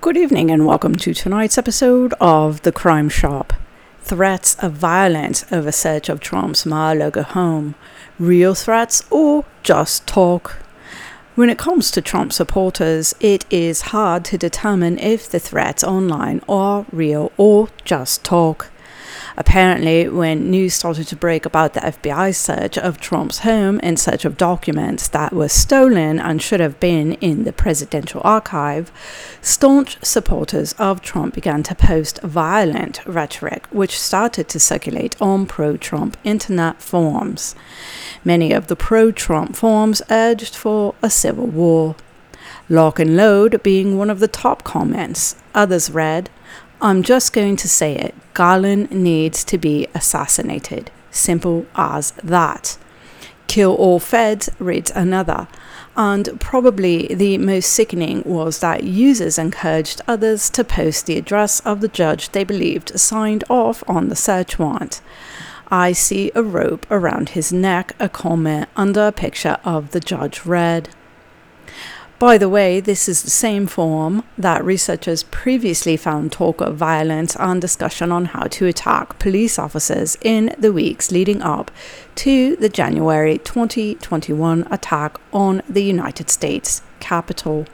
Good evening and welcome to tonight's episode of The Crime Shop. Threats of violence over search of Trump's Mar-a-Lago home. Real threats or just talk? When it comes to Trump supporters, it is hard to determine if the threats online are real or just talk. Apparently, when news started to break about the FBI search of Trump's home in search of documents that were stolen and should have been in the presidential archive, staunch supporters of Trump began to post violent rhetoric, which started to circulate on pro Trump internet forums. Many of the pro Trump forums urged for a civil war. Lock and load being one of the top comments. Others read, I'm just going to say it. Garland needs to be assassinated. Simple as that. Kill all feds, reads another. And probably the most sickening was that users encouraged others to post the address of the judge they believed signed off on the search warrant. I see a rope around his neck, a comment under a picture of the judge read. By the way, this is the same form that researchers previously found talk of violence and discussion on how to attack police officers in the weeks leading up to the January 2021 attack on the United States Capitol.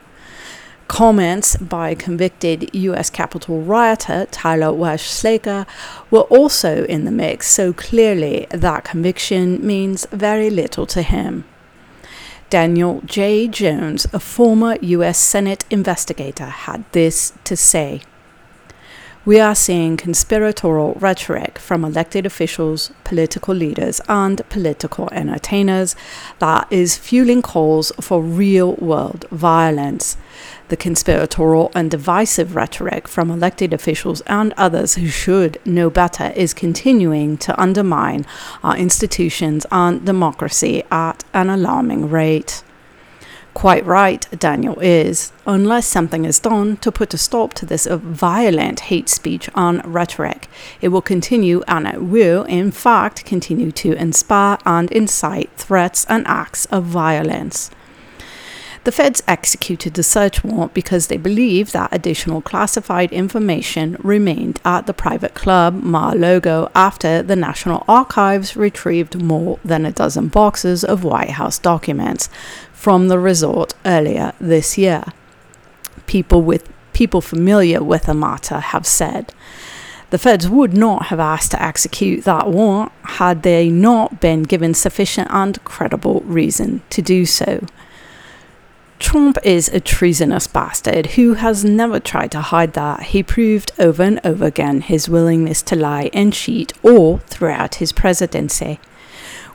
Comments by convicted U.S. Capitol rioter Tyler Westschlager were also in the mix, so clearly that conviction means very little to him. Daniel J. Jones, a former U.S. Senate investigator, had this to say We are seeing conspiratorial rhetoric from elected officials, political leaders, and political entertainers that is fueling calls for real world violence the conspiratorial and divisive rhetoric from elected officials and others who should know better is continuing to undermine our institutions and democracy at an alarming rate. Quite right, Daniel is, unless something is done to put a stop to this violent hate speech and rhetoric. It will continue and it will, in fact, continue to inspire and incite threats and acts of violence. The feds executed the search warrant because they believed that additional classified information remained at the private club Mar-a-Lago after the National Archives retrieved more than a dozen boxes of White House documents from the resort earlier this year. People with people familiar with the matter have said. The feds would not have asked to execute that warrant had they not been given sufficient and credible reason to do so. Trump is a treasonous bastard who has never tried to hide that. He proved over and over again his willingness to lie and cheat all throughout his presidency.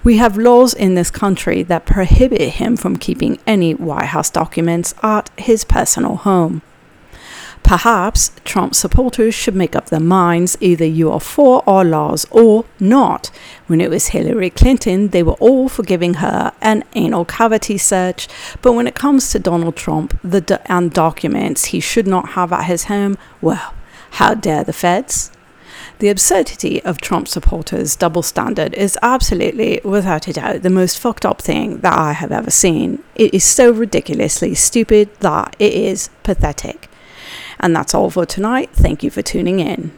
We have laws in this country that prohibit him from keeping any White House documents at his personal home. Perhaps Trump supporters should make up their minds either you are for our laws or not. When it was Hillary Clinton, they were all for giving her an anal cavity search, but when it comes to Donald Trump the and documents he should not have at his home, well, how dare the feds? The absurdity of Trump supporters' double standard is absolutely, without a doubt, the most fucked up thing that I have ever seen. It is so ridiculously stupid that it is pathetic. And that's all for tonight. Thank you for tuning in.